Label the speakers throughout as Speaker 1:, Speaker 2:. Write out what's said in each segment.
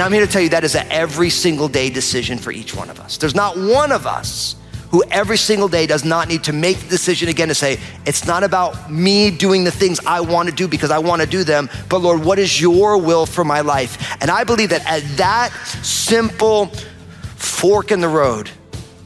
Speaker 1: And
Speaker 2: I'm here to tell you that is an every single day decision for each one of us. There's not one of us who every single day does not need to make the decision again to say, it's not about me doing the things I want to do because I want to do them, but Lord, what is your will for my life? And I believe that at that simple fork in the road,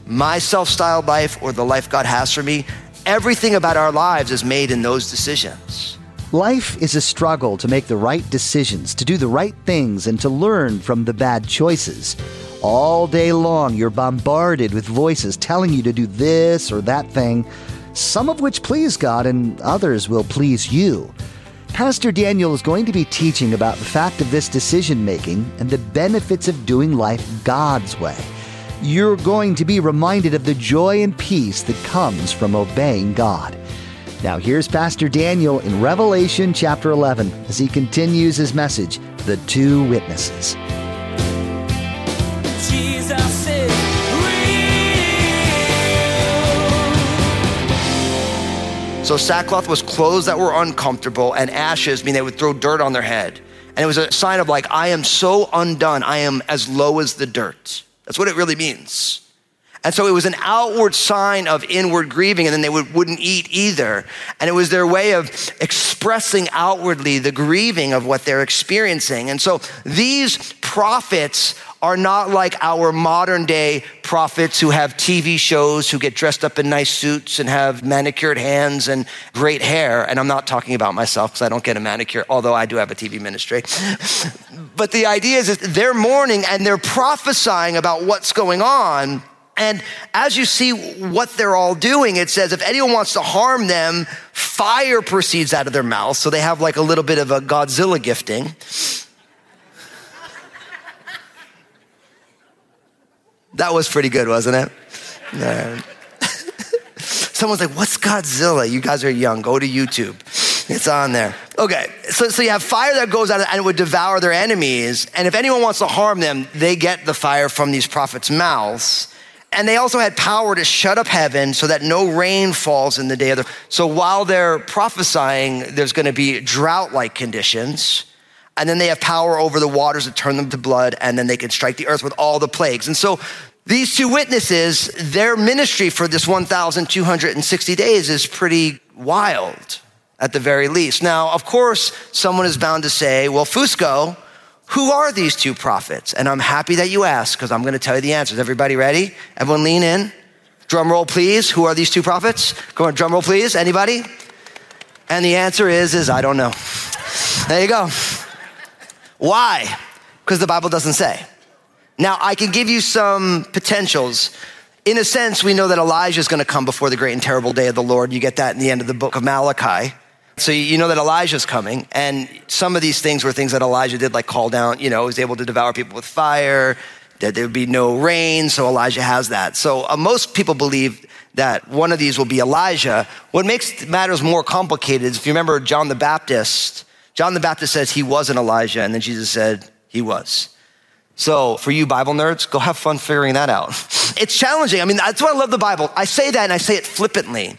Speaker 2: my self styled life or the life God has for me, everything about our lives is made in those decisions.
Speaker 3: Life is a struggle to make the right decisions, to do the right things, and to learn from the bad choices. All day long, you're bombarded with voices telling you to do this or that thing, some of which please God and others will please you. Pastor Daniel is going to be teaching about the fact of this decision making and the benefits of doing life God's way. You're going to be reminded of the joy and peace that comes from obeying God. Now, here's Pastor Daniel in Revelation chapter 11 as he continues his message, The Two Witnesses.
Speaker 2: So sackcloth was clothes that were uncomfortable, and ashes mean they would throw dirt on their head. And it was a sign of like, I am so undone, I am as low as the dirt. That's what it really means. And so it was an outward sign of inward grieving, and then they would, wouldn't eat either. And it was their way of expressing outwardly the grieving of what they're experiencing. And so these prophets are not like our modern day prophets who have TV shows, who get dressed up in nice suits and have manicured hands and great hair. And I'm not talking about myself because I don't get a manicure, although I do have a TV ministry. but the idea is, they're mourning and they're prophesying about what's going on. And as you see what they're all doing, it says if anyone wants to harm them, fire proceeds out of their mouth. So they have like a little bit of a Godzilla gifting. That was pretty good, wasn't it? Yeah. Someone's like, What's Godzilla? You guys are young. Go to YouTube. It's on there. Okay, so, so you have fire that goes out and it would devour their enemies. And if anyone wants to harm them, they get the fire from these prophets' mouths. And they also had power to shut up heaven so that no rain falls in the day of the. So while they're prophesying, there's going to be drought like conditions. And then they have power over the waters to turn them to blood. And then they can strike the earth with all the plagues. And so these two witnesses, their ministry for this 1,260 days is pretty wild at the very least. Now, of course, someone is bound to say, well, Fusco, who are these two prophets? And I'm happy that you asked because I'm going to tell you the answers. Everybody ready? Everyone lean in. Drum roll, please. Who are these two prophets? Go on, drum roll, please. Anybody? And the answer is, is I don't know. There you go. Why? Because the Bible doesn't say. Now, I can give you some potentials. In a sense, we know that Elijah is going to come before the great and terrible day of the Lord. You get that in the end of the book of Malachi. So you know that Elijah's coming, and some of these things were things that Elijah did, like call down, you know, he was able to devour people with fire, that there would be no rain, so Elijah has that. So uh, most people believe that one of these will be Elijah. What makes matters more complicated is if you remember John the Baptist, John the Baptist says he wasn't Elijah, and then Jesus said he was. So for you Bible nerds, go have fun figuring that out. It's challenging. I mean, that's why I love the Bible. I say that and I say it flippantly.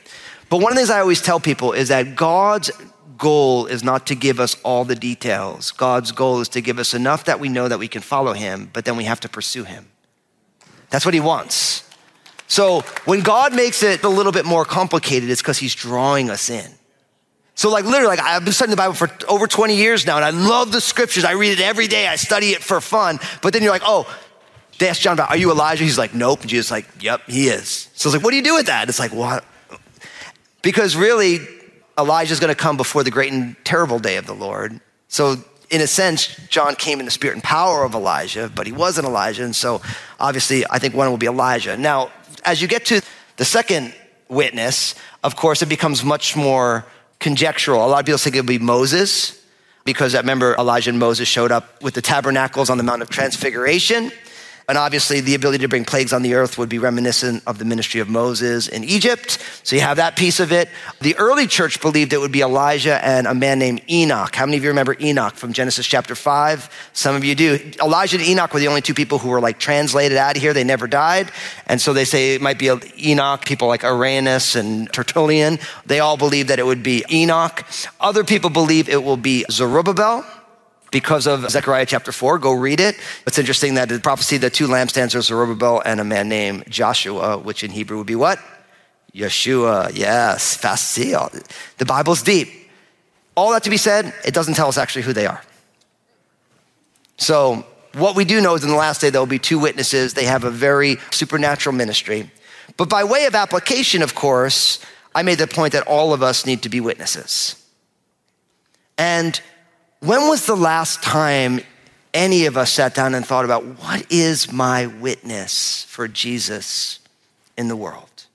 Speaker 2: But one of the things I always tell people is that God's goal is not to give us all the details. God's goal is to give us enough that we know that we can follow him, but then we have to pursue him. That's what he wants. So when God makes it a little bit more complicated, it's because he's drawing us in. So like literally, like I've been studying the Bible for over 20 years now, and I love the scriptures. I read it every day. I study it for fun. But then you're like, oh, they asked John about, are you Elijah? He's like, nope. And Jesus like, yep, he is. So it's like, what do you do with that? It's like, what? Because really, Elijah's going to come before the great and terrible day of the Lord. So in a sense, John came in the spirit and power of Elijah, but he wasn't Elijah. And so obviously, I think one will be Elijah. Now, as you get to the second witness, of course, it becomes much more conjectural. A lot of people think it'll be Moses, because I remember Elijah and Moses showed up with the tabernacles on the Mount of Transfiguration. And obviously, the ability to bring plagues on the earth would be reminiscent of the ministry of Moses in Egypt. So you have that piece of it. The early church believed it would be Elijah and a man named Enoch. How many of you remember Enoch from Genesis chapter 5? Some of you do. Elijah and Enoch were the only two people who were like translated out of here. They never died. And so they say it might be Enoch. People like Irenaeus and Tertullian, they all believe that it would be Enoch. Other people believe it will be Zerubbabel because of Zechariah chapter 4. Go read it. It's interesting that the prophecy, the two lampstands are Zerubbabel and a man named Joshua, which in Hebrew would be what? Yeshua. Yes, fast see. The Bible's deep. All that to be said, it doesn't tell us actually who they are. So, what we do know is in the last day there will be two witnesses. They have a very supernatural ministry. But by way of application, of course, I made the point that all of us need to be witnesses. And when was the last time any of us sat down and thought about what is my witness for Jesus in the world?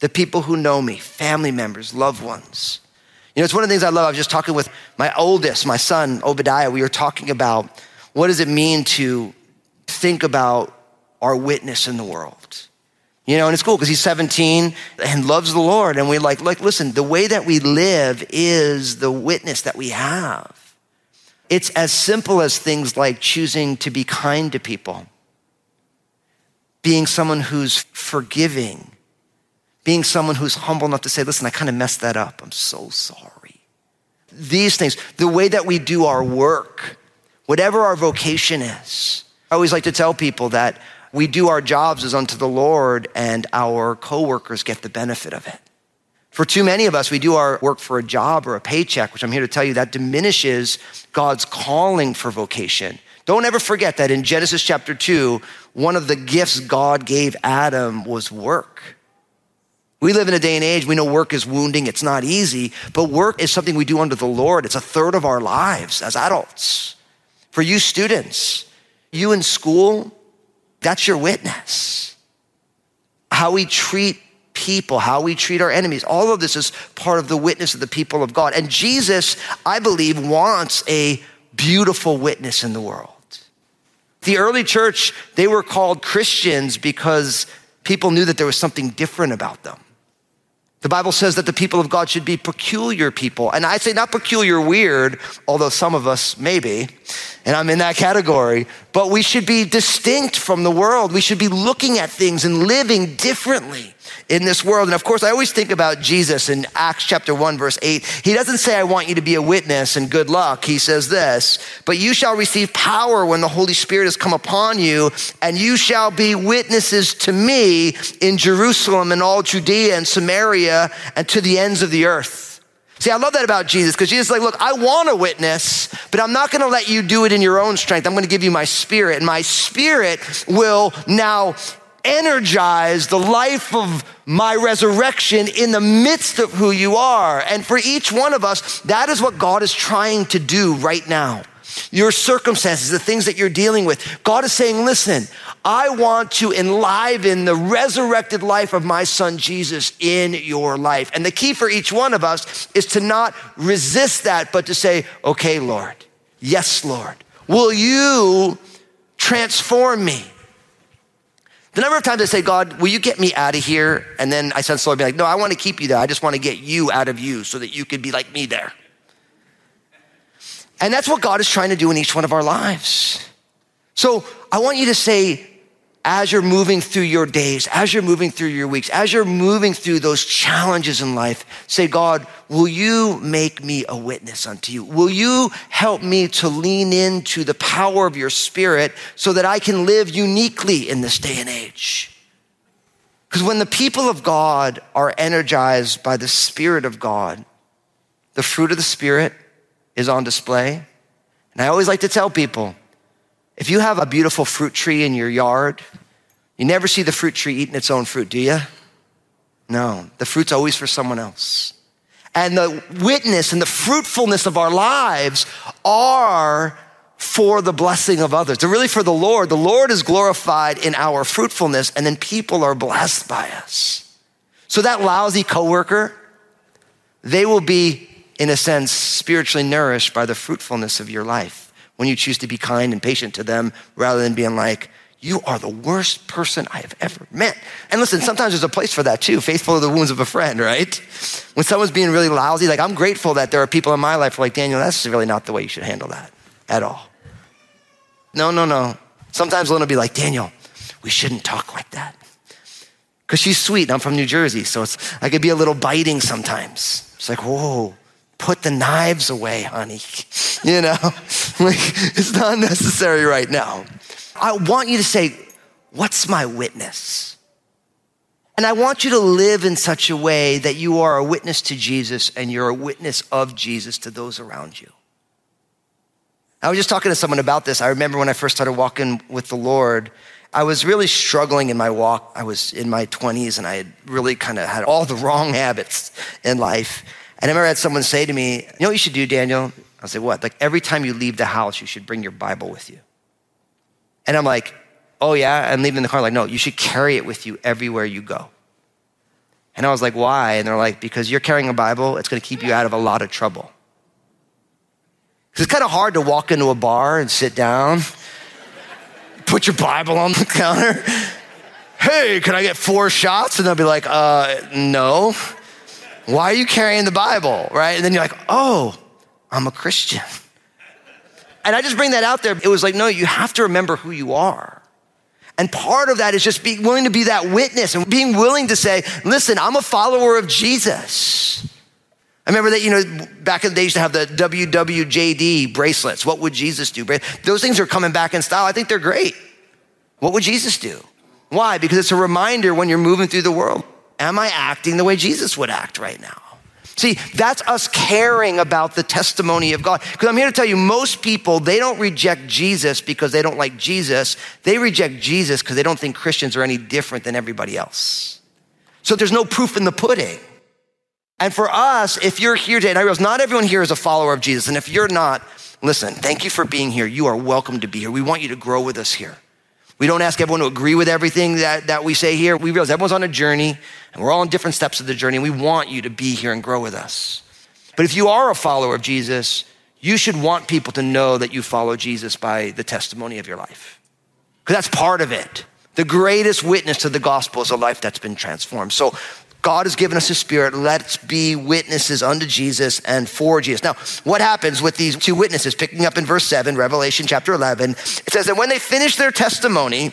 Speaker 2: The people who know me, family members, loved ones. You know, it's one of the things I love. I was just talking with my oldest, my son, Obadiah. We were talking about what does it mean to think about our witness in the world? You know, and it's cool because he's 17 and loves the Lord. And we like, like, listen, the way that we live is the witness that we have. It's as simple as things like choosing to be kind to people, being someone who's forgiving, being someone who's humble enough to say, listen, I kind of messed that up. I'm so sorry. These things, the way that we do our work, whatever our vocation is. I always like to tell people that we do our jobs as unto the Lord and our coworkers get the benefit of it. For too many of us, we do our work for a job or a paycheck, which I'm here to tell you that diminishes God's calling for vocation. Don't ever forget that in Genesis chapter 2, one of the gifts God gave Adam was work. We live in a day and age, we know work is wounding, it's not easy, but work is something we do under the Lord. It's a third of our lives as adults. For you students, you in school, that's your witness. How we treat people, how we treat our enemies. All of this is part of the witness of the people of God. And Jesus, I believe, wants a beautiful witness in the world. The early church, they were called Christians because people knew that there was something different about them. The Bible says that the people of God should be peculiar people. And I say not peculiar weird, although some of us may be, and I'm in that category, but we should be distinct from the world. We should be looking at things and living differently in this world. And of course, I always think about Jesus in Acts chapter 1, verse 8. He doesn't say, I want you to be a witness and good luck. He says this, but you shall receive power when the Holy Spirit has come upon you, and you shall be witnesses to me in Jerusalem and all Judea and Samaria and to the ends of the earth. See, I love that about Jesus because Jesus is like, look, I want a witness, but I'm not going to let you do it in your own strength. I'm going to give you my spirit, and my spirit will now energize the life of my resurrection in the midst of who you are. And for each one of us, that is what God is trying to do right now. Your circumstances, the things that you're dealing with. God is saying, listen, I want to enliven the resurrected life of my son Jesus in your life. And the key for each one of us is to not resist that, but to say, okay, Lord, yes, Lord, will you transform me? The number of times I say, God, will you get me out of here? And then I sense the Lord be like, no, I want to keep you there. I just want to get you out of you so that you could be like me there. And that's what God is trying to do in each one of our lives. So I want you to say, as you're moving through your days, as you're moving through your weeks, as you're moving through those challenges in life, say, God, will you make me a witness unto you? Will you help me to lean into the power of your spirit so that I can live uniquely in this day and age? Because when the people of God are energized by the Spirit of God, the fruit of the Spirit is on display. And I always like to tell people, if you have a beautiful fruit tree in your yard, you never see the fruit tree eating its own fruit, do you? No, the fruit's always for someone else. And the witness and the fruitfulness of our lives are for the blessing of others. They're really for the Lord. The Lord is glorified in our fruitfulness, and then people are blessed by us. So that lousy coworker, they will be, in a sense, spiritually nourished by the fruitfulness of your life when you choose to be kind and patient to them rather than being like, You are the worst person I have ever met. And listen, sometimes there's a place for that too. Faithful to the wounds of a friend, right? When someone's being really lousy, like I'm grateful that there are people in my life who are like, Daniel, that's really not the way you should handle that at all. No, no, no. Sometimes Lynn will be like, Daniel, we shouldn't talk like that. Because she's sweet. and I'm from New Jersey, so it's, I could be a little biting sometimes. It's like, whoa, put the knives away, honey. You know, like it's not necessary right now. I want you to say, what's my witness? And I want you to live in such a way that you are a witness to Jesus and you're a witness of Jesus to those around you. I was just talking to someone about this. I remember when I first started walking with the Lord, I was really struggling in my walk. I was in my 20s and I had really kind of had all the wrong habits in life. And I remember I had someone say to me, You know what you should do, Daniel? I said, What? Like every time you leave the house, you should bring your Bible with you. And I'm like, Oh, yeah? I'm leaving the car. Like, no, you should carry it with you everywhere you go. And I was like, Why? And they're like, Because you're carrying a Bible, it's going to keep you out of a lot of trouble. Because it's kind of hard to walk into a bar and sit down, put your Bible on the counter. Hey, can I get four shots? And they'll be like, uh, no. Why are you carrying the Bible? Right? And then you're like, oh, I'm a Christian. And I just bring that out there. It was like, no, you have to remember who you are. And part of that is just being willing to be that witness and being willing to say, listen, I'm a follower of Jesus. I remember that, you know, back in the day, used to have the WWJD bracelets. What would Jesus do? Those things are coming back in style. I think they're great. What would Jesus do? Why? Because it's a reminder when you're moving through the world. Am I acting the way Jesus would act right now? See, that's us caring about the testimony of God. Because I'm here to tell you, most people, they don't reject Jesus because they don't like Jesus. They reject Jesus because they don't think Christians are any different than everybody else. So there's no proof in the pudding. And for us, if you're here today, and I realize not everyone here is a follower of Jesus, and if you're not, listen, thank you for being here. You are welcome to be here. We want you to grow with us here. We don't ask everyone to agree with everything that, that we say here. We realize everyone's on a journey, and we're all on different steps of the journey, and we want you to be here and grow with us. But if you are a follower of Jesus, you should want people to know that you follow Jesus by the testimony of your life. Because that's part of it. The greatest witness to the gospel is a life that's been transformed. So God has given us his spirit. Let's be witnesses unto Jesus and for Jesus. Now, what happens with these two witnesses? Picking up in verse 7, Revelation chapter 11, it says that when they finish their testimony,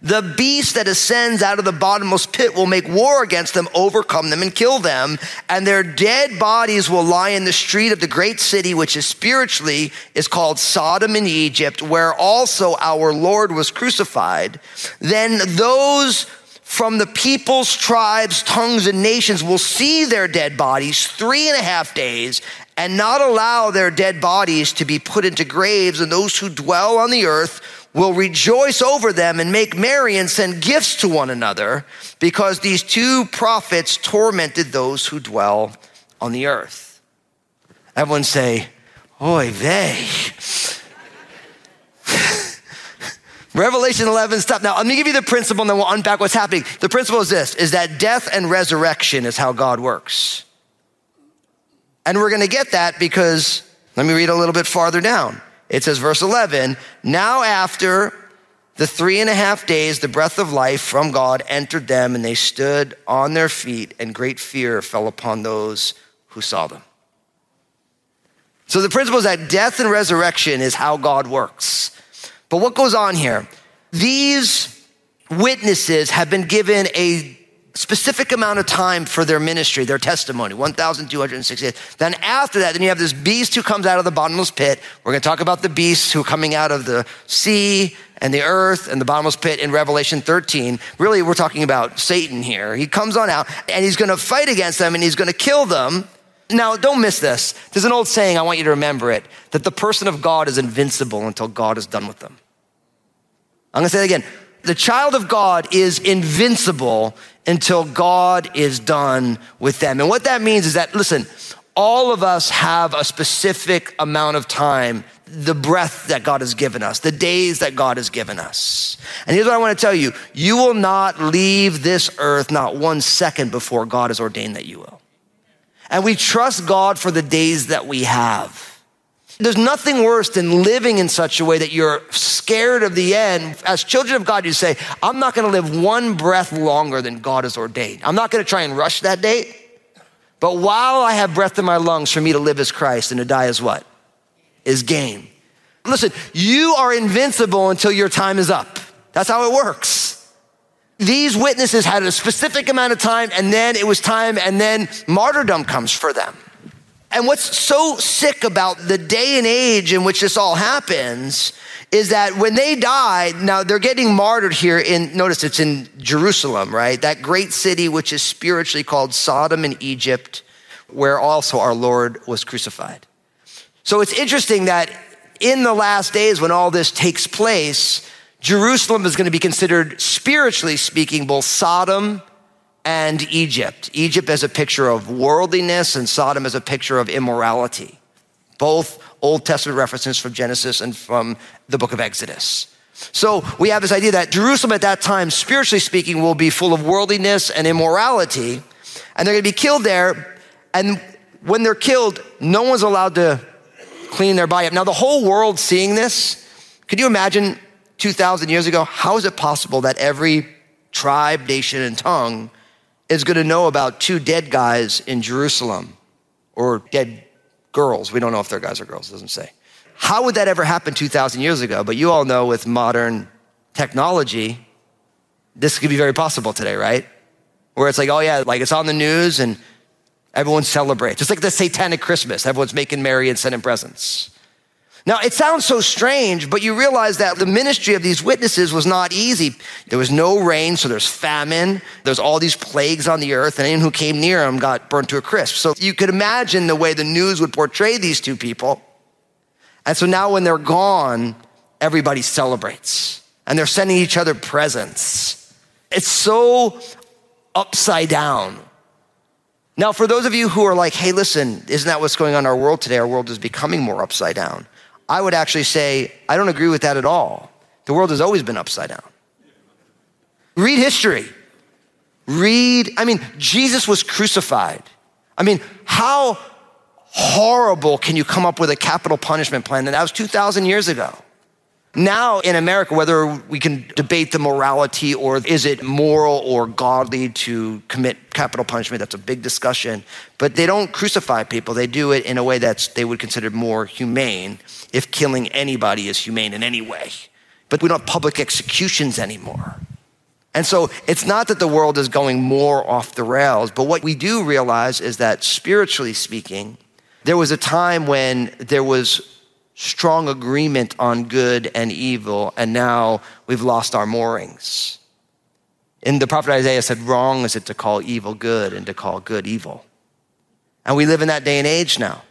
Speaker 2: the beast that ascends out of the bottomless pit will make war against them, overcome them, and kill them. And their dead bodies will lie in the street of the great city, which is spiritually is called Sodom in Egypt, where also our Lord was crucified. Then those from the peoples, tribes, tongues, and nations will see their dead bodies three and a half days and not allow their dead bodies to be put into graves, and those who dwell on the earth will rejoice over them and make merry and send gifts to one another because these two prophets tormented those who dwell on the earth. Everyone say, Oy vey. Revelation 11, stop. Now, let me give you the principle and then we'll unpack what's happening. The principle is this, is that death and resurrection is how God works. And we're going to get that because, let me read a little bit farther down. It says, verse 11, now after the three and a half days, the breath of life from God entered them and they stood on their feet and great fear fell upon those who saw them. So the principle is that death and resurrection is how God works. But what goes on here? These witnesses have been given a specific amount of time for their ministry, their testimony, 1,268. Then after that, then you have this beast who comes out of the bottomless pit. We're going to talk about the beasts who are coming out of the sea and the earth and the bottomless pit in Revelation 13. Really, we're talking about Satan here. He comes on out and he's going to fight against them and he's going to kill them. Now, don't miss this. There's an old saying, I want you to remember it, that the person of God is invincible until God is done with them. I'm going to say it again. The child of God is invincible until God is done with them. And what that means is that, listen, all of us have a specific amount of time, the breath that God has given us, the days that God has given us. And here's what I want to tell you you will not leave this earth not one second before God has ordained that you will. And we trust God for the days that we have. There's nothing worse than living in such a way that you're scared of the end. As children of God, you say, I'm not going to live one breath longer than God has ordained. I'm not going to try and rush that date. But while I have breath in my lungs, for me to live as Christ and to die as what? Is gain. Listen, you are invincible until your time is up. That's how it works. These witnesses had a specific amount of time, and then it was time, and then martyrdom comes for them. And what's so sick about the day and age in which this all happens is that when they die, now they're getting martyred here in, notice it's in Jerusalem, right? That great city which is spiritually called Sodom in Egypt, where also our Lord was crucified. So it's interesting that in the last days when all this takes place, Jerusalem is going to be considered, spiritually speaking, both Sodom and Egypt. Egypt as a picture of worldliness and Sodom as a picture of immorality. Both Old Testament references from Genesis and from the book of Exodus. So we have this idea that Jerusalem at that time, spiritually speaking, will be full of worldliness and immorality, and they're going to be killed there. And when they're killed, no one's allowed to clean their body up. Now, the whole world seeing this, could you imagine 2,000 years ago? How is it possible that every tribe, nation, and tongue is going to know about two dead guys in Jerusalem or dead girls? We don't know if they're guys or girls, doesn't say. How would that ever happen 2,000 years ago? But you all know with modern technology, this could be very possible today, right? Where it's like, oh yeah, like it's on the news and everyone celebrates. It's like the satanic Christmas. Everyone's making merry and sending presents. Now, it sounds so strange, but you realize that the ministry of these witnesses was not easy. There was no rain, so there's famine. There's all these plagues on the earth, and anyone who came near them got burnt to a crisp. So you could imagine the way the news would portray these two people. And so now when they're gone, everybody celebrates and they're sending each other presents. It's so upside down. Now, for those of you who are like, hey, listen, isn't that what's going on in our world today? Our world is becoming more upside down. I would actually say, I don't agree with that at all. The world has always been upside down. Read history. Read, I mean, Jesus was crucified. I mean, how horrible can you come up with a capital punishment plan? And that was 2,000 years ago. Now in America, whether we can debate the morality or is it moral or godly to commit capital punishment, that's a big discussion. But they don't crucify people. They do it in a way that they would consider more humane if killing anybody is humane in any way. But we don't have public executions anymore. And so it's not that the world is going more off the rails, but what we do realize is that spiritually speaking, there was a time when there was strong agreement on good and evil, and now we've lost our moorings. And the prophet Isaiah said, Wrong is it to call evil good and to call good evil. And we live in that day and age now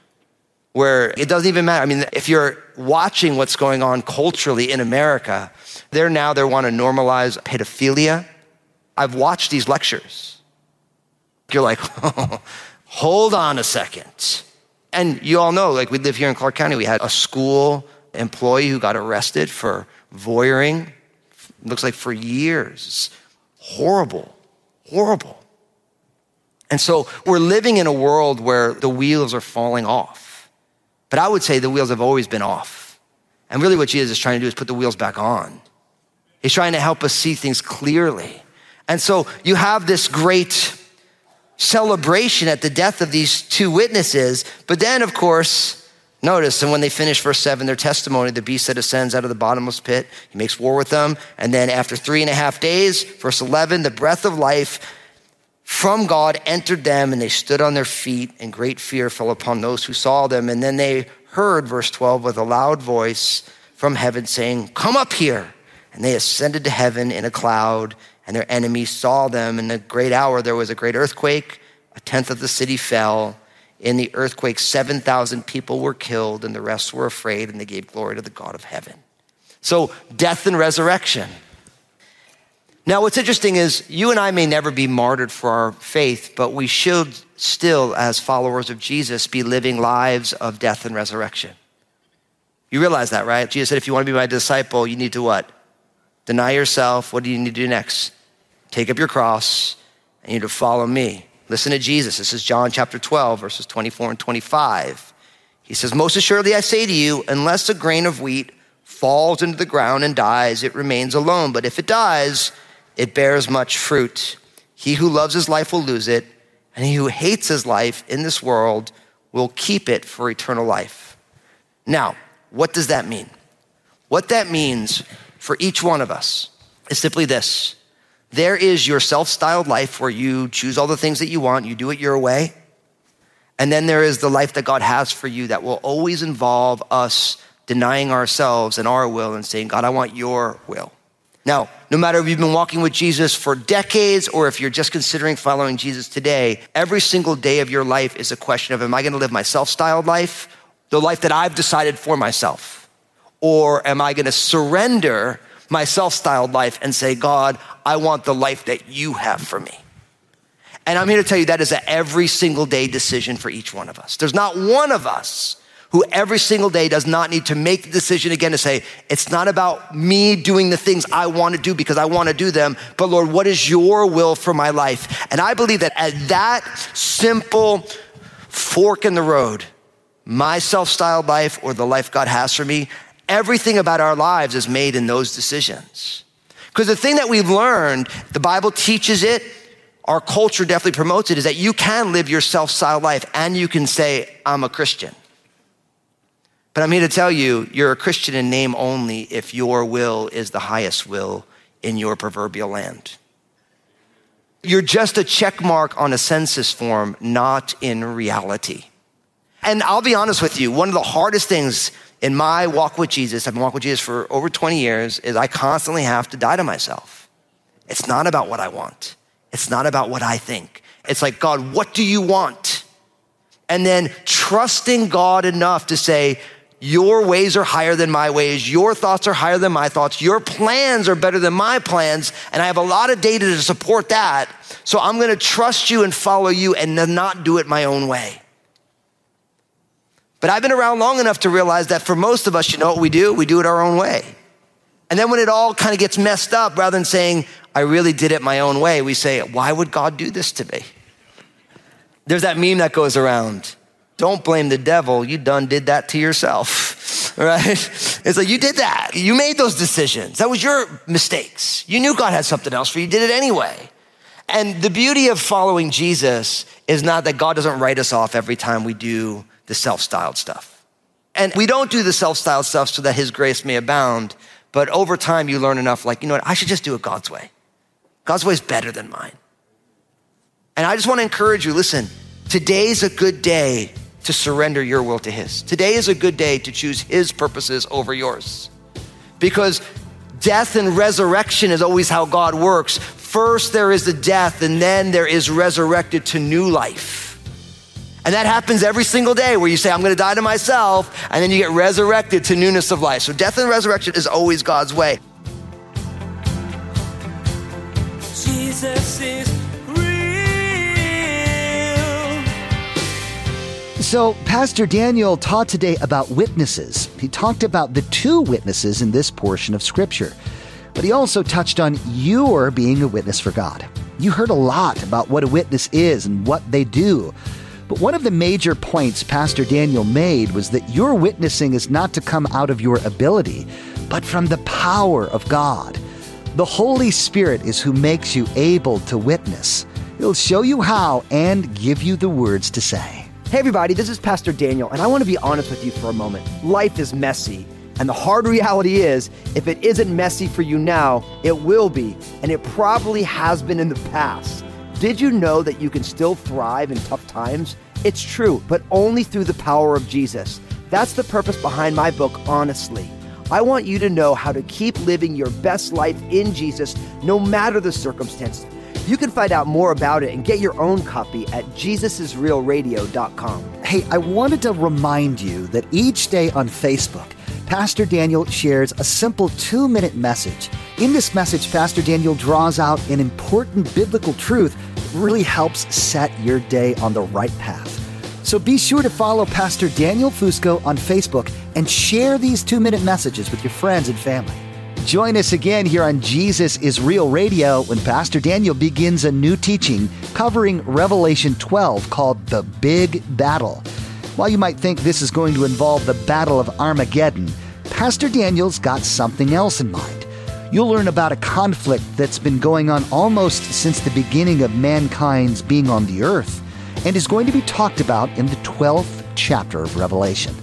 Speaker 2: where it doesn't even matter. I mean, if you're watching what's going on culturally in America, they're now, they want to normalize pedophilia. I've watched these lectures. You're like, oh, hold on a second. And you all know, like we live here in Clark County, we had a school employee who got arrested for voyeuring. Looks like for years. Horrible, horrible. And so we're living in a world where the wheels are falling off. But I would say the wheels have always been off. And really, what Jesus is trying to do is put the wheels back on. He's trying to help us see things clearly. And so you have this great celebration at the death of these two witnesses. But then, of course, notice, and when they finish verse 7, their testimony, the beast that ascends out of the bottomless pit, he makes war with them. And then after three and a half days, verse 11, the breath of life from God entered them, and they stood on their feet, and great fear fell upon those who saw them. And then they heard, verse 12, with a loud voice from heaven saying, Come up here. And they ascended to heaven in a cloud and their enemies saw them. In a great hour, there was a great earthquake. A tenth of the city fell. In the earthquake, 7,000 people were killed, and the rest were afraid, and they gave glory to the God of heaven. So, death and resurrection. Now, what's interesting is you and I may never be martyred for our faith, but we should still, as followers of Jesus, be living lives of death and resurrection. You realize that, right? Jesus said, if you want to be my disciple, you need to what? Deny yourself. What do you need to do next? Take up your cross and you need to follow me. Listen to Jesus. This is John chapter 12, verses 24 and 25. He says, Most assuredly, I say to you, unless a grain of wheat falls into the ground and dies, it remains alone. But if it dies, it bears much fruit. He who loves his life will lose it, and he who hates his life in this world will keep it for eternal life. Now, what does that mean? What that means for each one of us is simply this there is your self styled life where you choose all the things that you want, you do it your way. And then there is the life that God has for you that will always involve us denying ourselves and our will and saying, God, I want your will. Now, no matter if you've been walking with Jesus for decades or if you're just considering following Jesus today, every single day of your life is a question of, am I going to live my self styled life, the life that I've decided for myself? Or am I going to surrender my self styled life and say, God, I want the life that you have for me? And I'm here to tell you that is an every single day decision for each one of us. There's not one of us who every single day does not need to make the decision again to say, it's not about me doing the things I want to do because I want to do them, but Lord, what is your will for my life? And I believe that at that simple fork in the road, my self styled life or the life God has for me, everything about our lives is made in those decisions. Because the thing that we've learned, the Bible teaches it, our culture definitely promotes it, is that you can live your self styled life and you can say, I'm a Christian. But I'm here to tell you, you're a Christian in name only if your will is the highest will in your proverbial land. You're just a check mark on a census form, not in reality. And I'll be honest with you, one of the hardest things in my walk with Jesus, I've been walking with Jesus for over 20 years, is I constantly have to die to myself. It's not about what I want. It's not about what I think. It's like, God, what do you want? And then trusting God enough to say, your ways are higher than my ways. Your thoughts are higher than my thoughts. Your plans are better than my plans. And I have a lot of data to support that. So I'm going to trust you and follow you and not do it my own way. But I've been around long enough to realize that for most of us, you know what we do? We do it our own way. And then when it all kind of gets messed up, rather than saying, I really did it my own way, we say, Why would God do this to me? There's that meme that goes around. Don't blame the devil. You done did that to yourself, right? It's like you did that. You made those decisions. That was your mistakes. You knew God had something else for you. You did it anyway. And the beauty of following Jesus is not that God doesn't write us off every time we do the self styled stuff. And we don't do the self styled stuff so that His grace may abound. But over time, you learn enough, like, you know what? I should just do it God's way. God's way is better than mine. And I just want to encourage you listen, today's a good day to surrender your will to His. Today is a good day to choose His purposes over yours. Because death and resurrection is always how God works. First, there is the death, and then there is resurrected to new life. And that happens every single day where you say, I'm going to die to myself, and then you get resurrected to newness of life. So, death and resurrection is always God's way.
Speaker 1: Jesus is real.
Speaker 3: So, Pastor Daniel taught today about witnesses. He talked about the two witnesses in this portion of Scripture, but he also touched on your being a witness for God. You heard a lot about what a witness is and what they do. But one of the major points Pastor Daniel made was that your witnessing is not to come out of your ability, but from the power of God. The Holy Spirit is who makes you able to witness. He'll show you how and give you the words to say.
Speaker 4: Hey, everybody, this is Pastor Daniel, and I want to be honest with you for a moment. Life is messy, and the hard reality is if it isn't messy for you now, it will be, and it probably has been in the past. Did you know that you can still thrive in tough times? It's true, but only through the power of Jesus. That's the purpose behind my book, Honestly. I want you to know how to keep living your best life in Jesus no matter the circumstances. You can find out more about it and get your own copy at jesusisrealradio.com.
Speaker 3: Hey, I wanted to remind you that each day on Facebook, Pastor Daniel shares a simple two minute message. In this message, Pastor Daniel draws out an important biblical truth really helps set your day on the right path. So be sure to follow Pastor Daniel Fusco on Facebook and share these two minute messages with your friends and family. Join us again here on Jesus is Real Radio when Pastor Daniel begins a new teaching covering Revelation 12 called The Big Battle. While you might think this is going to involve the Battle of Armageddon, Pastor Daniel's got something else in mind. You'll learn about a conflict that's been going on almost since the beginning of mankind's being on the earth and is going to be talked about in the 12th chapter of Revelation.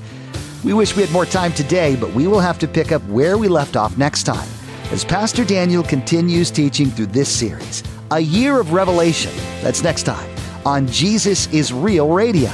Speaker 3: We wish we had more time today, but we will have to pick up where we left off next time as Pastor Daniel continues teaching through this series, A Year of Revelation. That's next time on Jesus is Real Radio.